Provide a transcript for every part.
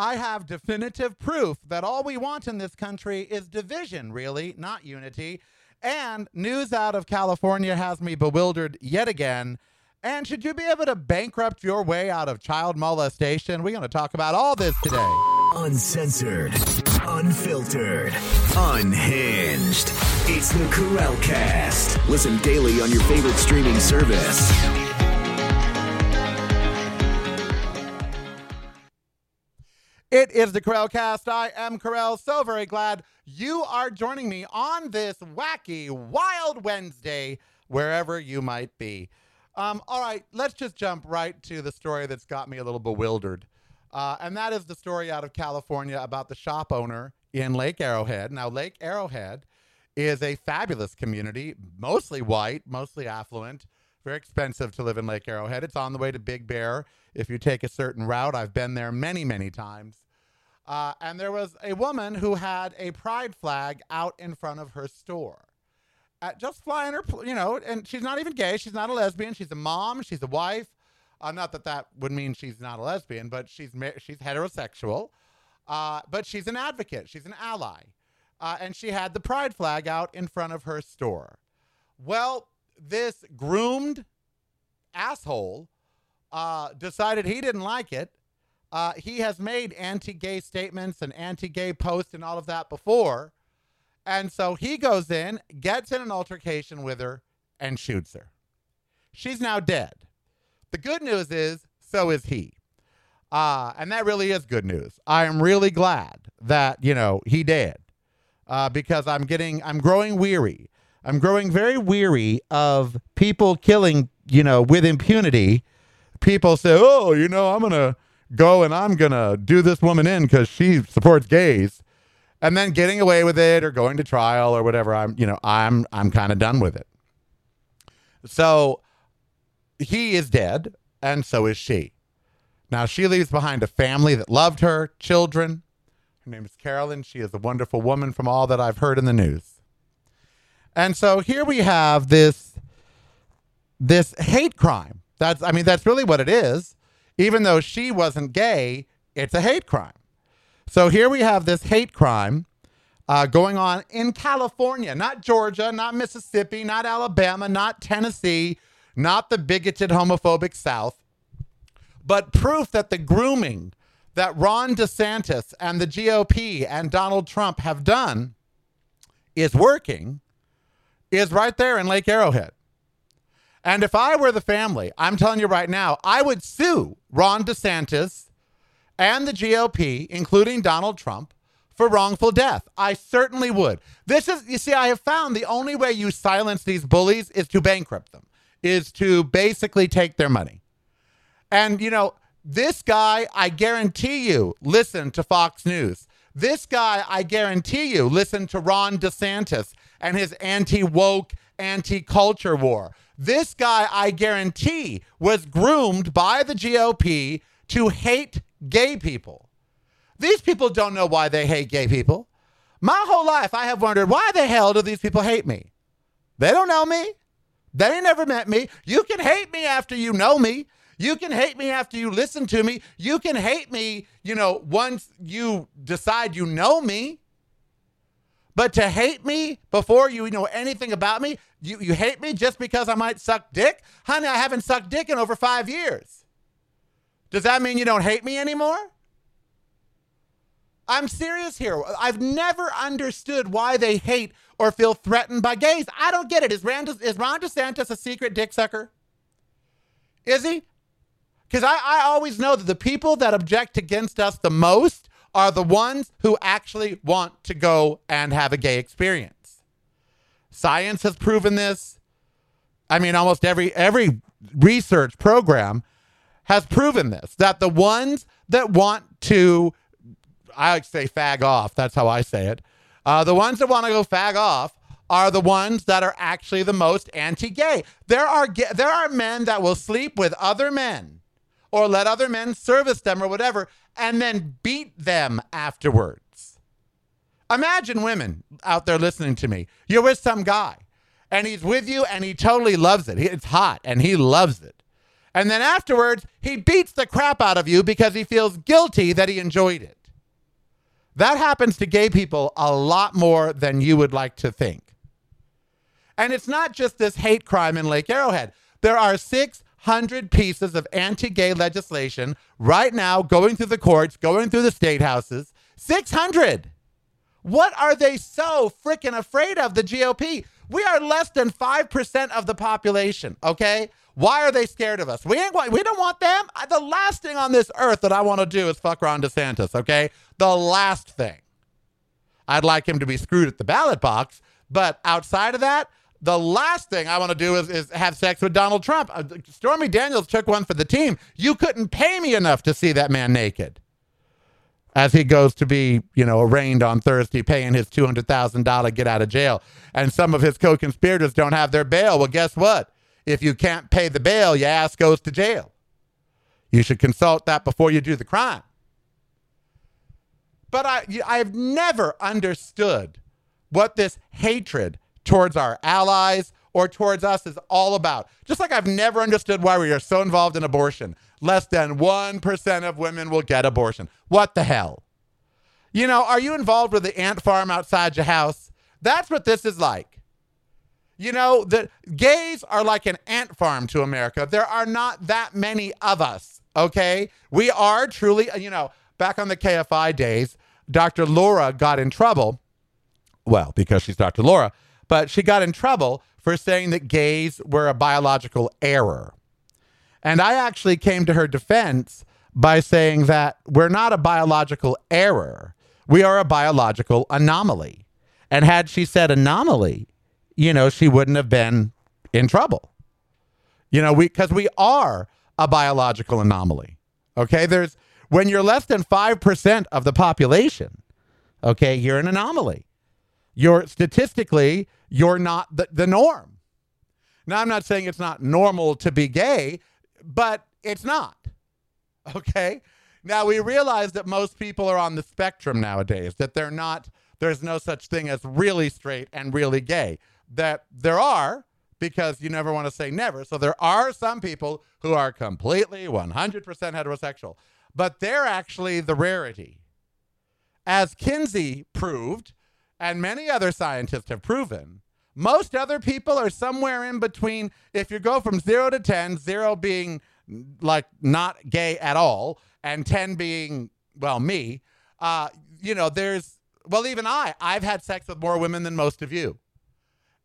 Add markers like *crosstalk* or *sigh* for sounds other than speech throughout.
I have definitive proof that all we want in this country is division, really, not unity. And news out of California has me bewildered yet again. And should you be able to bankrupt your way out of child molestation? We're going to talk about all this today. Uncensored, unfiltered, unhinged. It's the Karel Cast. Listen daily on your favorite streaming service. It is the Karel Cast. I am Karel. So very glad you are joining me on this wacky, wild Wednesday, wherever you might be. Um, all right, let's just jump right to the story that's got me a little bewildered. Uh, and that is the story out of California about the shop owner in Lake Arrowhead. Now, Lake Arrowhead is a fabulous community, mostly white, mostly affluent, very expensive to live in Lake Arrowhead. It's on the way to Big Bear if you take a certain route. I've been there many, many times. Uh, and there was a woman who had a pride flag out in front of her store. Uh, just flying her, you know, and she's not even gay. She's not a lesbian. She's a mom. She's a wife. Uh, not that that would mean she's not a lesbian, but she's she's heterosexual. Uh, but she's an advocate. She's an ally, uh, and she had the pride flag out in front of her store. Well, this groomed asshole uh, decided he didn't like it. Uh, he has made anti-gay statements and anti-gay posts and all of that before, and so he goes in, gets in an altercation with her, and shoots her. She's now dead. The good news is, so is he. Uh, and that really is good news. I am really glad that, you know, he did. Uh, because I'm getting, I'm growing weary. I'm growing very weary of people killing, you know, with impunity. People say, oh, you know, I'm going to go and I'm going to do this woman in because she supports gays. And then getting away with it or going to trial or whatever. I'm, you know, I'm, I'm kind of done with it. So he is dead, and so is she. Now, she leaves behind a family that loved her, children. Her name is Carolyn. She is a wonderful woman from all that I've heard in the news. And so here we have this this hate crime. That's I mean that's really what it is. Even though she wasn't gay, it's a hate crime. So here we have this hate crime uh, going on in California, not Georgia, not Mississippi, not Alabama, not Tennessee, not the bigoted homophobic South, but proof that the grooming that Ron DeSantis and the GOP and Donald Trump have done is working is right there in Lake Arrowhead. And if I were the family, I'm telling you right now, I would sue Ron DeSantis and the GOP, including Donald Trump, for wrongful death. I certainly would. This is, you see, I have found the only way you silence these bullies is to bankrupt them, is to basically take their money. And, you know, this guy, I guarantee you, listen to Fox News. This guy, I guarantee you, listen to Ron DeSantis and his anti woke, anti culture war. This guy, I guarantee, was groomed by the GOP to hate gay people. These people don't know why they hate gay people. My whole life, I have wondered why the hell do these people hate me? They don't know me. They never met me. You can hate me after you know me. You can hate me after you listen to me. You can hate me, you know, once you decide you know me. But to hate me before you know anything about me, you, you hate me just because I might suck dick? Honey, I haven't sucked dick in over five years. Does that mean you don't hate me anymore? I'm serious here. I've never understood why they hate or feel threatened by gays. I don't get it. Is, Rand, is Ron DeSantis a secret dick sucker? Is he? Because I, I always know that the people that object against us the most are the ones who actually want to go and have a gay experience. Science has proven this. I mean, almost every every research program has proven this that the ones that want to, I like say fag off, that's how I say it, uh, the ones that want to go fag off are the ones that are actually the most anti-gay. There are there are men that will sleep with other men or let other men service them or whatever and then beat them afterwards. Imagine women out there listening to me. You're with some guy and he's with you and he totally loves it. It's hot and he loves it. And then afterwards, he beats the crap out of you because he feels guilty that he enjoyed it. That happens to gay people a lot more than you would like to think. And it's not just this hate crime in Lake Arrowhead. There are 600 pieces of anti gay legislation right now going through the courts, going through the state houses. 600. What are they so freaking afraid of, the GOP? We are less than 5% of the population, okay? Why are they scared of us? We ain't we don't want them. Uh, the last thing on this earth that I want to do is fuck Ron DeSantis, okay? The last thing. I'd like him to be screwed at the ballot box, but outside of that, the last thing I want to do is, is have sex with Donald Trump. Uh, Stormy Daniels took one for the team. You couldn't pay me enough to see that man naked. As he goes to be, you know, arraigned on Thursday, paying his $200,000 get out of jail. And some of his co conspirators don't have their bail. Well, guess what? If you can't pay the bail, your ass goes to jail. You should consult that before you do the crime. But I, I've never understood what this hatred towards our allies or towards us is all about. Just like I've never understood why we are so involved in abortion. Less than 1% of women will get abortion. What the hell? You know, are you involved with the ant farm outside your house? That's what this is like. You know, the gays are like an ant farm to America. There are not that many of us, okay? We are truly, uh, you know, back on the KFI days, Dr. Laura got in trouble. Well, because she's Dr. Laura, but she got in trouble for saying that gays were a biological error. And I actually came to her defense by saying that we're not a biological error. We are a biological anomaly. And had she said anomaly, you know, she wouldn't have been in trouble. You know, we because we are a biological anomaly. Okay, there's when you're less than 5% of the population, okay, you're an anomaly. You're statistically, you're not the, the norm. Now, I'm not saying it's not normal to be gay, but it's not. *laughs* Okay. Now, we realize that most people are on the spectrum nowadays, that they're not, there's no such thing as really straight and really gay that there are because you never want to say never. So there are some people who are completely 100% heterosexual, but they're actually the rarity. As Kinsey proved, and many other scientists have proven, most other people are somewhere in between. If you go from zero to 10, zero being like not gay at all, and 10 being, well, me, uh, you know, there's, well, even I, I've had sex with more women than most of you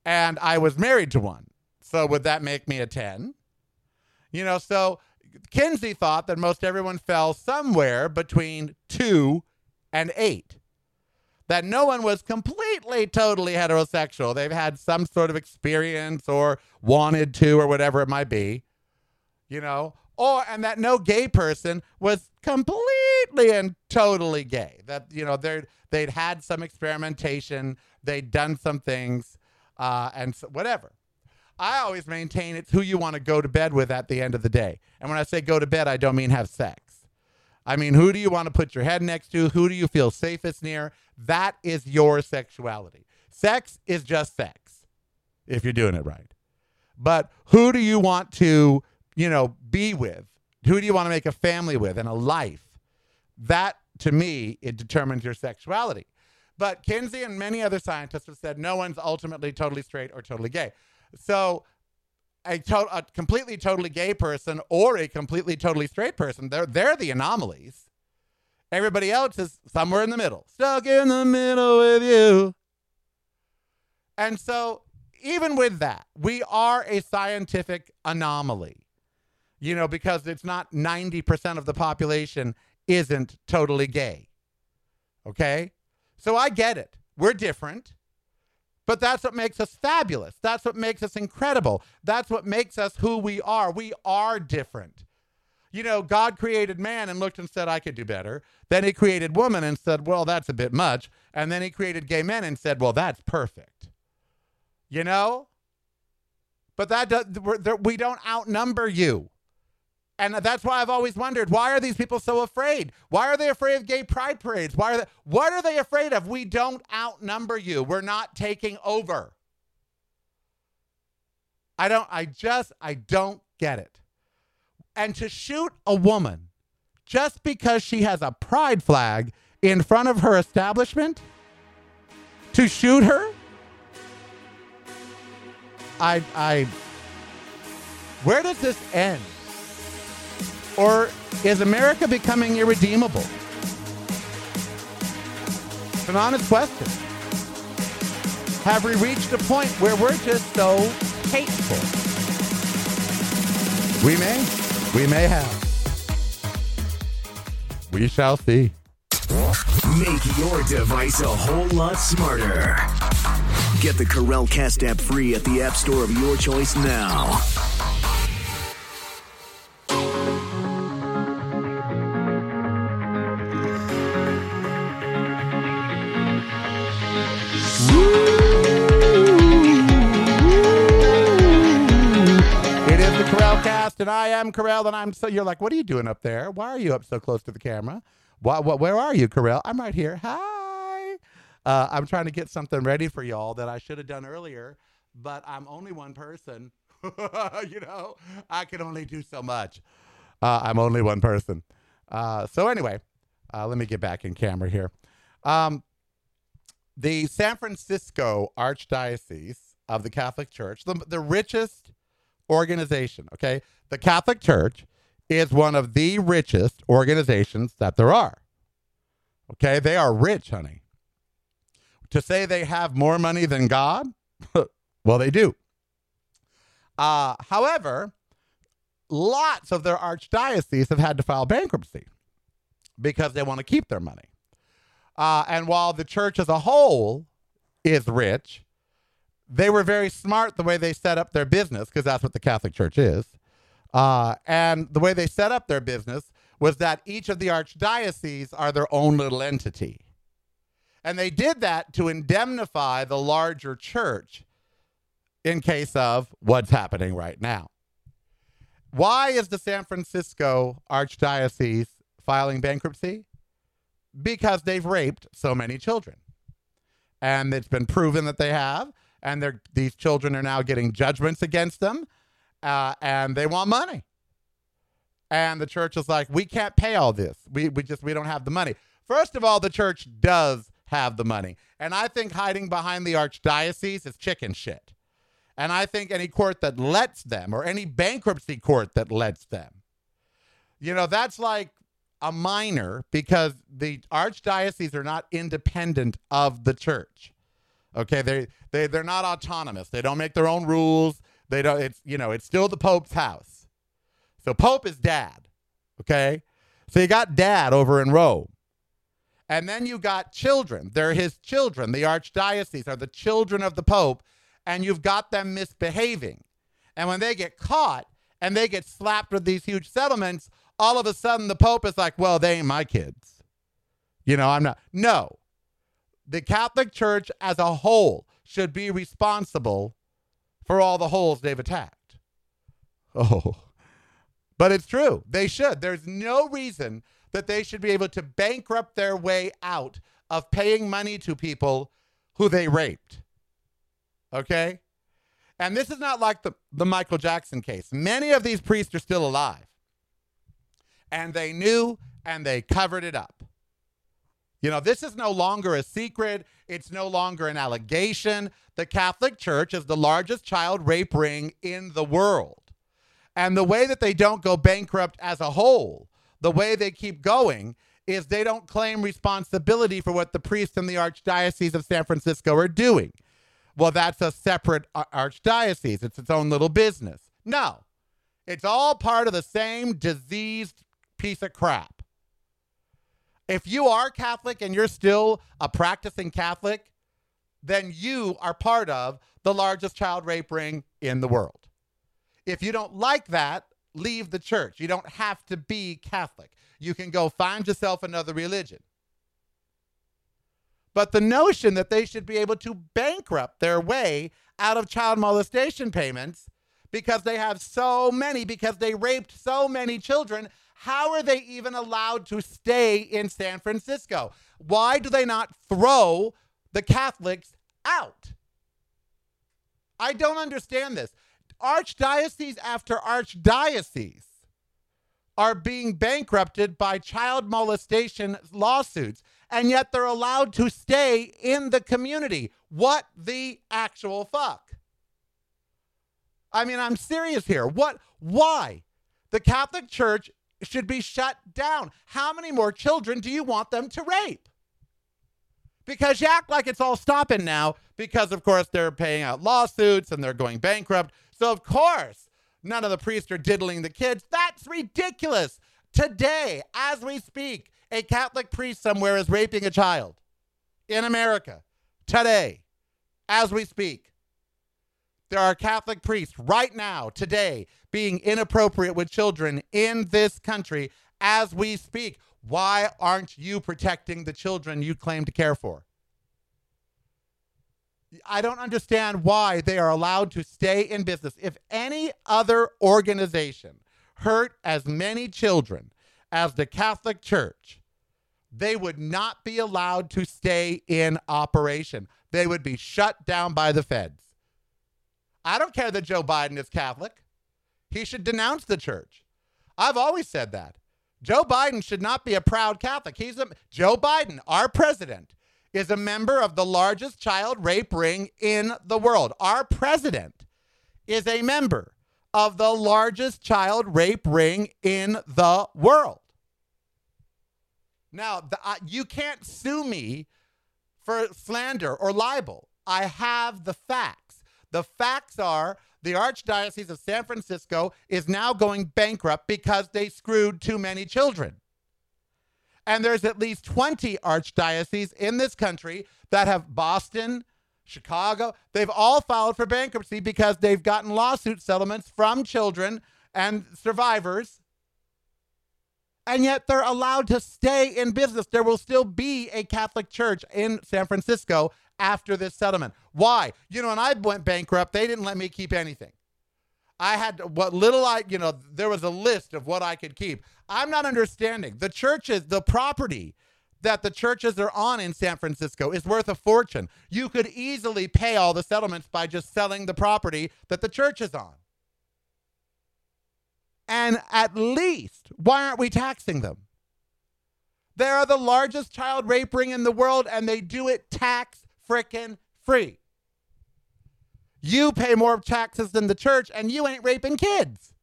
and I was married to one. So would that make me a 10? You know, so Kinsey thought that most everyone fell somewhere between 2 and 8. That no one was completely, totally heterosexual. They've had some sort of experience or wanted to or whatever it might be. You know, or and that no gay person was completely and totally gay. That you know they they'd had some experimentation, they'd done some things, uh, and so, whatever. I always maintain it's who you want to go to bed with at the end of the day. And when I say go to bed, I don't mean have sex. I mean, who do you want to put your head next to? Who do you feel safest near? That is your sexuality. Sex is just sex if you're doing it right. But who do you want to, you know, be with? Who do you want to make a family with and a life? That to me, it determines your sexuality. But Kinsey and many other scientists have said no one's ultimately totally straight or totally gay. So a, to- a completely totally gay person or a completely totally straight person, they're, they're the anomalies. Everybody else is somewhere in the middle, stuck in the middle with you. And so, even with that, we are a scientific anomaly, you know, because it's not 90% of the population isn't totally gay. Okay? So I get it. We're different. But that's what makes us fabulous. That's what makes us incredible. That's what makes us who we are. We are different. You know, God created man and looked and said, I could do better. Then he created woman and said, well, that's a bit much. And then he created gay men and said, well, that's perfect. You know? But that does, we don't outnumber you. And that's why I've always wondered why are these people so afraid? Why are they afraid of gay pride parades? Why are they what are they afraid of? We don't outnumber you. We're not taking over. I don't I just I don't get it. And to shoot a woman just because she has a pride flag in front of her establishment, to shoot her, I, I, where does this end? Or is America becoming irredeemable? It's an honest question. Have we reached a point where we're just so hateful? We may. We may have. We shall see. Make your device a whole lot smarter. Get the Karel Cast app free at the App Store of your choice now. And I am Karel, and I'm so. You're like, what are you doing up there? Why are you up so close to the camera? What? What? Where are you, Karel? I'm right here. Hi. Uh, I'm trying to get something ready for y'all that I should have done earlier, but I'm only one person. *laughs* you know, I can only do so much. Uh, I'm only one person. Uh, so anyway, uh, let me get back in camera here. Um, the San Francisco Archdiocese of the Catholic Church, the, the richest organization, okay? The Catholic Church is one of the richest organizations that there are. Okay? They are rich, honey. To say they have more money than God, *laughs* well, they do. Uh, however, lots of their archdioceses have had to file bankruptcy because they want to keep their money. Uh, and while the church as a whole is rich, they were very smart the way they set up their business because that's what the Catholic Church is. Uh, and the way they set up their business was that each of the archdioceses are their own little entity. And they did that to indemnify the larger church in case of what's happening right now. Why is the San Francisco Archdiocese filing bankruptcy? Because they've raped so many children. And it's been proven that they have. And these children are now getting judgments against them. Uh, and they want money. And the church is like, we can't pay all this. We, we just, we don't have the money. First of all, the church does have the money. And I think hiding behind the archdiocese is chicken shit. And I think any court that lets them, or any bankruptcy court that lets them, you know, that's like a minor because the archdioceses are not independent of the church. Okay, they they they're not autonomous. They don't make their own rules. They don't. It's you know, it's still the Pope's house. So Pope is dad. Okay, so you got dad over in Rome, and then you got children. They're his children. The archdiocese are the children of the Pope, and you've got them misbehaving. And when they get caught and they get slapped with these huge settlements, all of a sudden the Pope is like, well, they ain't my kids. You know, I'm not. No. The Catholic Church as a whole should be responsible for all the holes they've attacked. Oh. But it's true. They should. There's no reason that they should be able to bankrupt their way out of paying money to people who they raped. Okay? And this is not like the, the Michael Jackson case. Many of these priests are still alive. And they knew and they covered it up. You know, this is no longer a secret. It's no longer an allegation. The Catholic Church is the largest child rape ring in the world. And the way that they don't go bankrupt as a whole, the way they keep going, is they don't claim responsibility for what the priests in the Archdiocese of San Francisco are doing. Well, that's a separate uh, archdiocese, it's its own little business. No, it's all part of the same diseased piece of crap. If you are Catholic and you're still a practicing Catholic, then you are part of the largest child rape ring in the world. If you don't like that, leave the church. You don't have to be Catholic. You can go find yourself another religion. But the notion that they should be able to bankrupt their way out of child molestation payments because they have so many, because they raped so many children, how are they even allowed to stay in San Francisco? Why do they not throw the Catholics out? I don't understand this. Archdiocese after archdiocese are being bankrupted by child molestation lawsuits, and yet they're allowed to stay in the community. What the actual fuck? I mean, I'm serious here. What? Why? The Catholic Church should be shut down. How many more children do you want them to rape? Because you act like it's all stopping now, because of course they're paying out lawsuits and they're going bankrupt. So, of course, none of the priests are diddling the kids. That's ridiculous. Today, as we speak, a Catholic priest somewhere is raping a child in America. Today, as we speak. There are Catholic priests right now, today, being inappropriate with children in this country as we speak. Why aren't you protecting the children you claim to care for? I don't understand why they are allowed to stay in business. If any other organization hurt as many children as the Catholic Church, they would not be allowed to stay in operation. They would be shut down by the feds. I don't care that Joe Biden is Catholic. He should denounce the church. I've always said that. Joe Biden should not be a proud Catholic. He's a Joe Biden, our president, is a member of the largest child rape ring in the world. Our president is a member of the largest child rape ring in the world. Now, the, uh, you can't sue me for slander or libel. I have the facts. The facts are the Archdiocese of San Francisco is now going bankrupt because they screwed too many children. And there's at least 20 archdioceses in this country that have Boston, Chicago, they've all filed for bankruptcy because they've gotten lawsuit settlements from children and survivors. And yet they're allowed to stay in business. There will still be a Catholic church in San Francisco after this settlement. Why? You know, when I went bankrupt, they didn't let me keep anything. I had what little I, you know, there was a list of what I could keep. I'm not understanding. The churches, the property that the churches are on in San Francisco is worth a fortune. You could easily pay all the settlements by just selling the property that the church is on. And at least, why aren't we taxing them? They are the largest child rape ring in the world, and they do it tax freaking free. You pay more taxes than the church, and you ain't raping kids.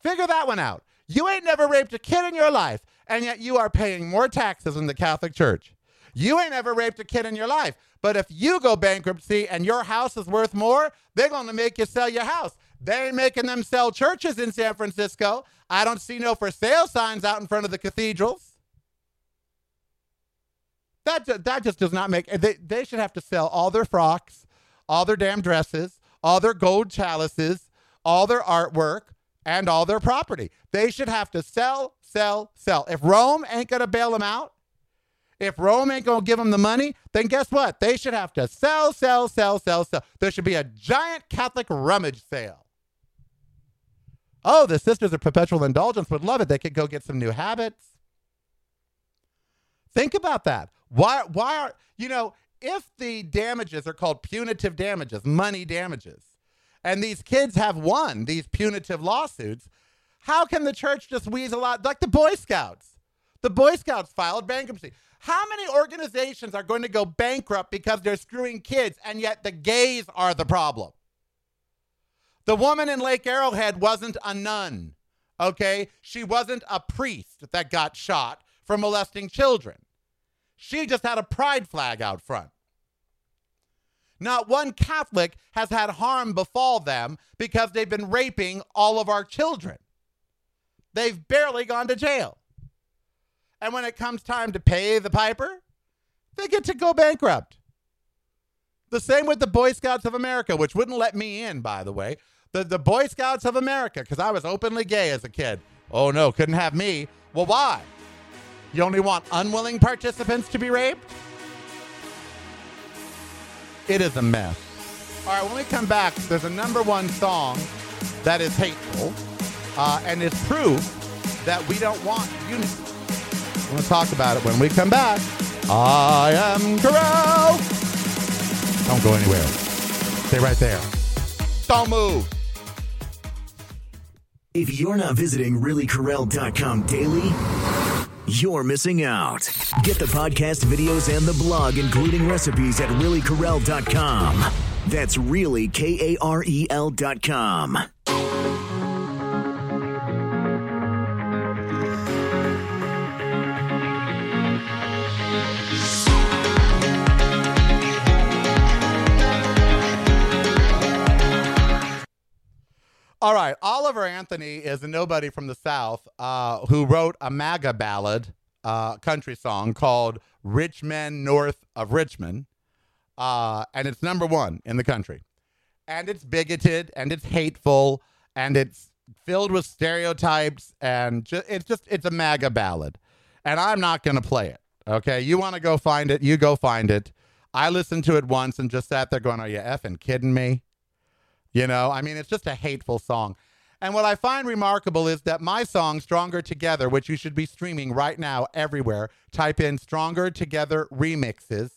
Figure that one out. You ain't never raped a kid in your life, and yet you are paying more taxes than the Catholic Church. You ain't ever raped a kid in your life, but if you go bankruptcy and your house is worth more, they're going to make you sell your house. They ain't making them sell churches in San Francisco. I don't see no for sale signs out in front of the cathedrals. That that just does not make. They they should have to sell all their frocks, all their damn dresses, all their gold chalices, all their artwork, and all their property. They should have to sell, sell, sell. If Rome ain't gonna bail them out, if Rome ain't gonna give them the money, then guess what? They should have to sell, sell, sell, sell, sell. There should be a giant Catholic rummage sale. Oh, the Sisters of Perpetual Indulgence would love it. They could go get some new habits. Think about that. Why why are you know, if the damages are called punitive damages, money damages, and these kids have won these punitive lawsuits, how can the church just weasel out like the Boy Scouts? The Boy Scouts filed bankruptcy. How many organizations are going to go bankrupt because they're screwing kids and yet the gays are the problem? The woman in Lake Arrowhead wasn't a nun, okay? She wasn't a priest that got shot for molesting children. She just had a pride flag out front. Not one Catholic has had harm befall them because they've been raping all of our children. They've barely gone to jail. And when it comes time to pay the piper, they get to go bankrupt. The same with the Boy Scouts of America, which wouldn't let me in, by the way. The, the Boy Scouts of America, because I was openly gay as a kid. Oh no, couldn't have me. Well, why? You only want unwilling participants to be raped? It is a mess. All right, when we come back, there's a number one song that is hateful uh, and is proof that we don't want unity. We're going to talk about it when we come back. I am Karel. Don't go anywhere. Stay right there. Don't move. If you're not visiting reallykarel.com daily, you're missing out. Get the podcast videos and the blog, including recipes at reallykarel.com. That's really K A R E L.com. All right, Oliver Anthony is a nobody from the South uh, who wrote a MAGA ballad, uh, country song called "Rich Men North of Richmond," uh, and it's number one in the country. And it's bigoted, and it's hateful, and it's filled with stereotypes, and ju- it's just it's a MAGA ballad. And I'm not going to play it. Okay, you want to go find it? You go find it. I listened to it once and just sat there going, "Are you effing kidding me?" You know, I mean, it's just a hateful song. And what I find remarkable is that my song, Stronger Together, which you should be streaming right now everywhere, type in Stronger Together remixes.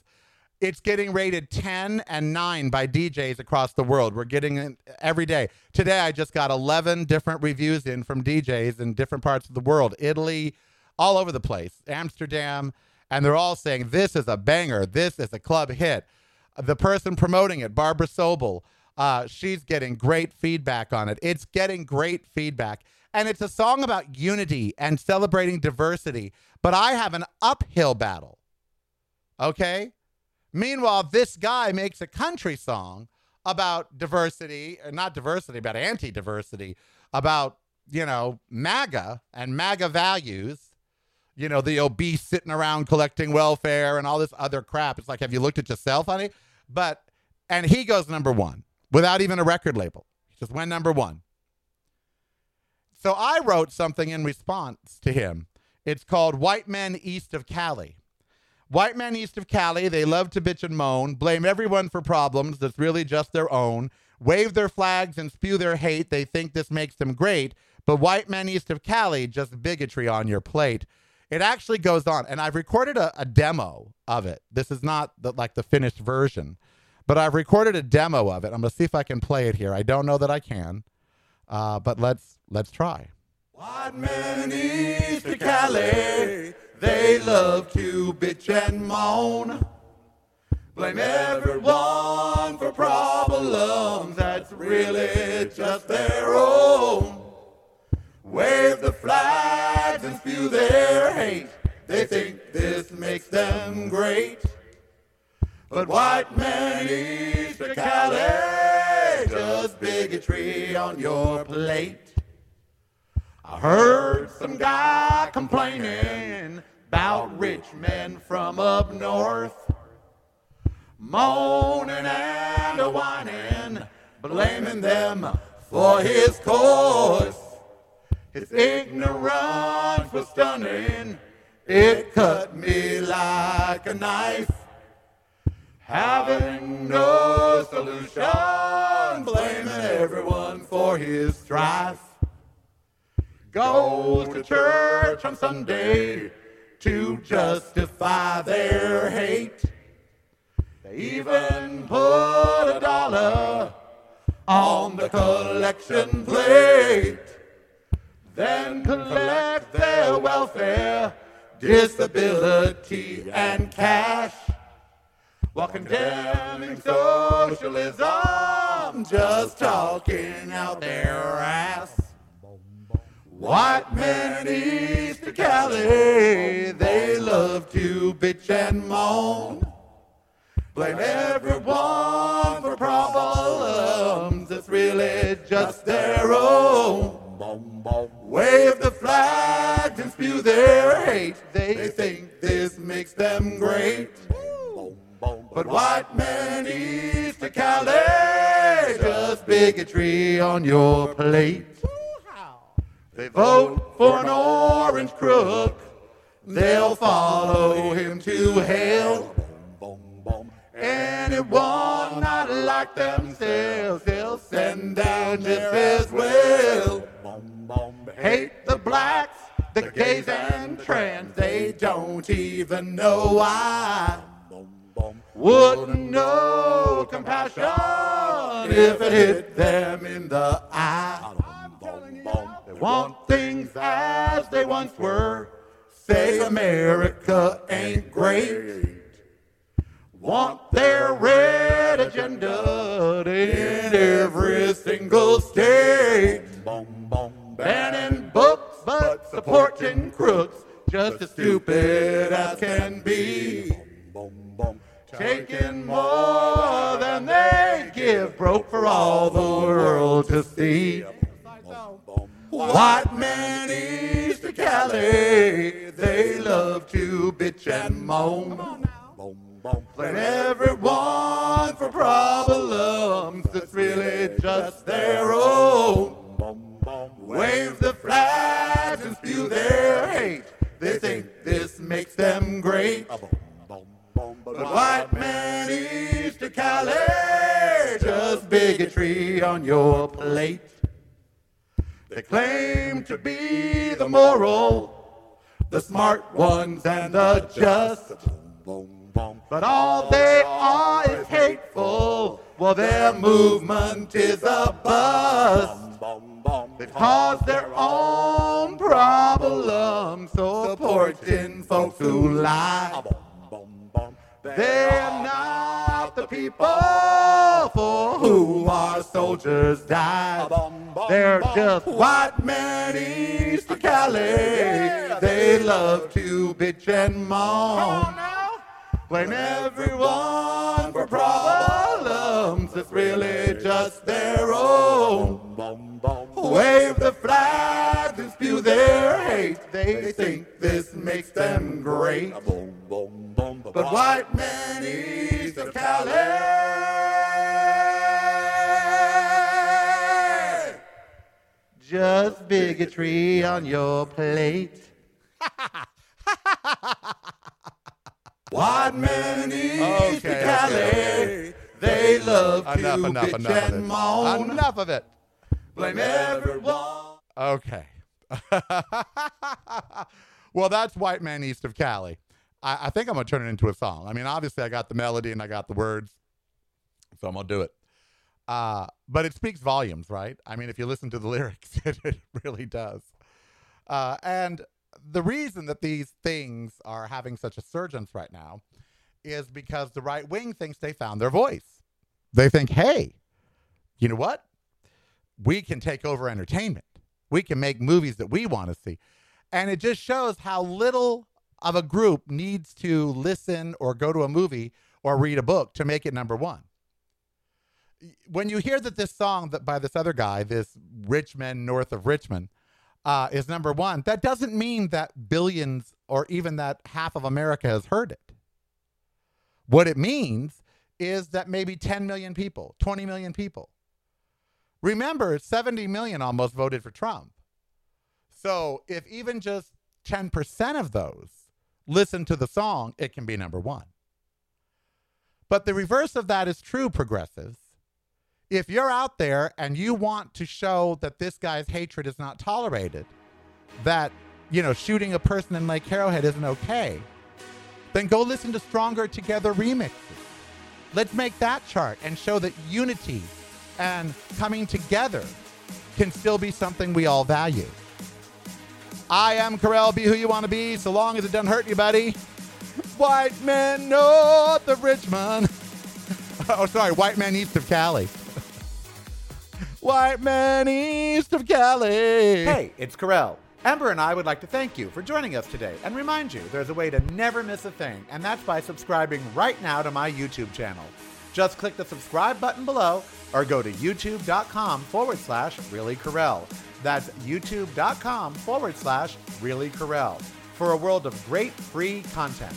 It's getting rated 10 and 9 by DJs across the world. We're getting it every day. Today, I just got 11 different reviews in from DJs in different parts of the world Italy, all over the place, Amsterdam, and they're all saying, This is a banger. This is a club hit. The person promoting it, Barbara Sobel, uh, she's getting great feedback on it. It's getting great feedback. And it's a song about unity and celebrating diversity. But I have an uphill battle. Okay? Meanwhile, this guy makes a country song about diversity, or not diversity, but anti diversity, about, you know, MAGA and MAGA values, you know, the obese sitting around collecting welfare and all this other crap. It's like, have you looked at yourself, honey? But, and he goes number one without even a record label. He just went number one. So I wrote something in response to him. It's called White Men East of Cali. White men east of Cali, they love to bitch and moan, blame everyone for problems that's really just their own, wave their flags and spew their hate. They think this makes them great, but white men east of Cali, just bigotry on your plate. It actually goes on, and I've recorded a, a demo of it. This is not the, like the finished version, but I've recorded a demo of it. I'm gonna see if I can play it here. I don't know that I can, uh, but let's let's try. White men east of Cali, they love to bitch and moan. Blame everyone for problems that's really just their own. Wave the flags and spew their hate. They think this makes them great. But white men east of Cali, just bigotry on your plate. I heard some guy complaining about rich men from up north, moaning and a whining, blaming them for his course. His ignorance was stunning, it cut me like a knife. Having no solution, blaming everyone for his strife goes to church on Sunday to justify their hate. They even put a dollar on the collection plate, then collect their welfare, disability, and cash. While condemning socialism, just talking out their ass. White men in east Cali, they love to bitch and moan. Blame everyone for problems that's really just their own. Wave the flags and spew their hate. They think this makes them great. But white men east of Cali, just bigotry on your plate. They vote for an orange crook, they'll follow him to hell. Anyone not like themselves, they'll send down just as well. Hate the blacks, the gays and trans, they don't even know why. Wouldn't know compassion if it hit them in the eye. They want things as they once were. Say America ain't great. Want their red agenda in every single state. Banning books but supporting crooks, just as stupid as can be. Taking more than they give, broke for all the world to see. White man east of Cali, they love to bitch and moan. Blame everyone for problems that's really just their own. Wave the flags and spew their hate. They think this makes them great. But white man east of Cali, just bigotry on your plate. They claim to be the moral, the smart ones and the just. But all they are is hateful. Well, their movement is a bust. They've their own problems, so, supporting folks who lie. They're not the people for whom our soldiers died. They're just white men east of Cali. They love to bitch and moan. Blame everyone for problems that's really just their own. Wave the flag and spew their hate. They think this makes them great. But white men east of Cali. Just bigotry on your plate. *laughs* White men east Okay, of Cali. okay. They love Enough, to enough, bitch enough and moan. Enough of it. Blame everyone. Okay. *laughs* well, that's White Man East of Cali. I, I think I'm going to turn it into a song. I mean, obviously, I got the melody and I got the words, so I'm going to do it. Uh, but it speaks volumes, right? I mean, if you listen to the *laughs* lyrics, it, it really does. Uh, and the reason that these things are having such a surgence right now is because the right wing thinks they found their voice. They think, hey, you know what? We can take over entertainment. We can make movies that we want to see. And it just shows how little of a group needs to listen or go to a movie or read a book to make it number one. When you hear that this song that by this other guy, this Rich Men North of Richmond, uh, is number one, that doesn't mean that billions or even that half of America has heard it. What it means is that maybe 10 million people, 20 million people, Remember, 70 million almost voted for Trump. So if even just 10% of those listen to the song, it can be number one. But the reverse of that is true, progressives. If you're out there and you want to show that this guy's hatred is not tolerated, that, you know, shooting a person in Lake Arrowhead isn't okay, then go listen to Stronger Together remixes. Let's make that chart and show that unity and coming together can still be something we all value. I am Karel. Be who you want to be, so long as it doesn't hurt you, buddy. White man north of Richmond. *laughs* oh, sorry, white man east of Cali. *laughs* white man east of Cali. Hey, it's Karel. Ember and I would like to thank you for joining us today and remind you there's a way to never miss a thing, and that's by subscribing right now to my YouTube channel. Just click the subscribe button below or go to youtube.com forward slash really Karel. That's youtube.com forward slash really Karel for a world of great free content.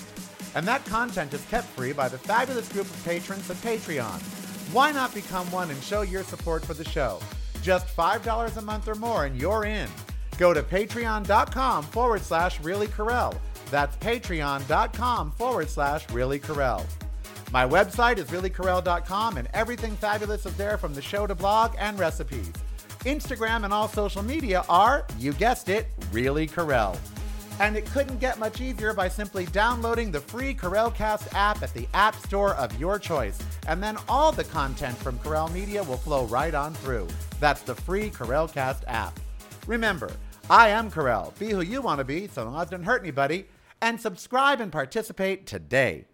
And that content is kept free by the fabulous group of patrons at Patreon. Why not become one and show your support for the show? Just $5 a month or more and you're in. Go to patreon.com forward slash really Karel. That's patreon.com forward slash really Karel. My website is reallykarel.com and everything fabulous is there from the show to blog and recipes. Instagram and all social media are, you guessed it, Really Karel. And it couldn't get much easier by simply downloading the free Karelcast app at the App Store of your choice. And then all the content from Karel Media will flow right on through. That's the free Karelcast app. Remember, I am Karel. Be who you want to be so long as it doesn't hurt anybody. And subscribe and participate today.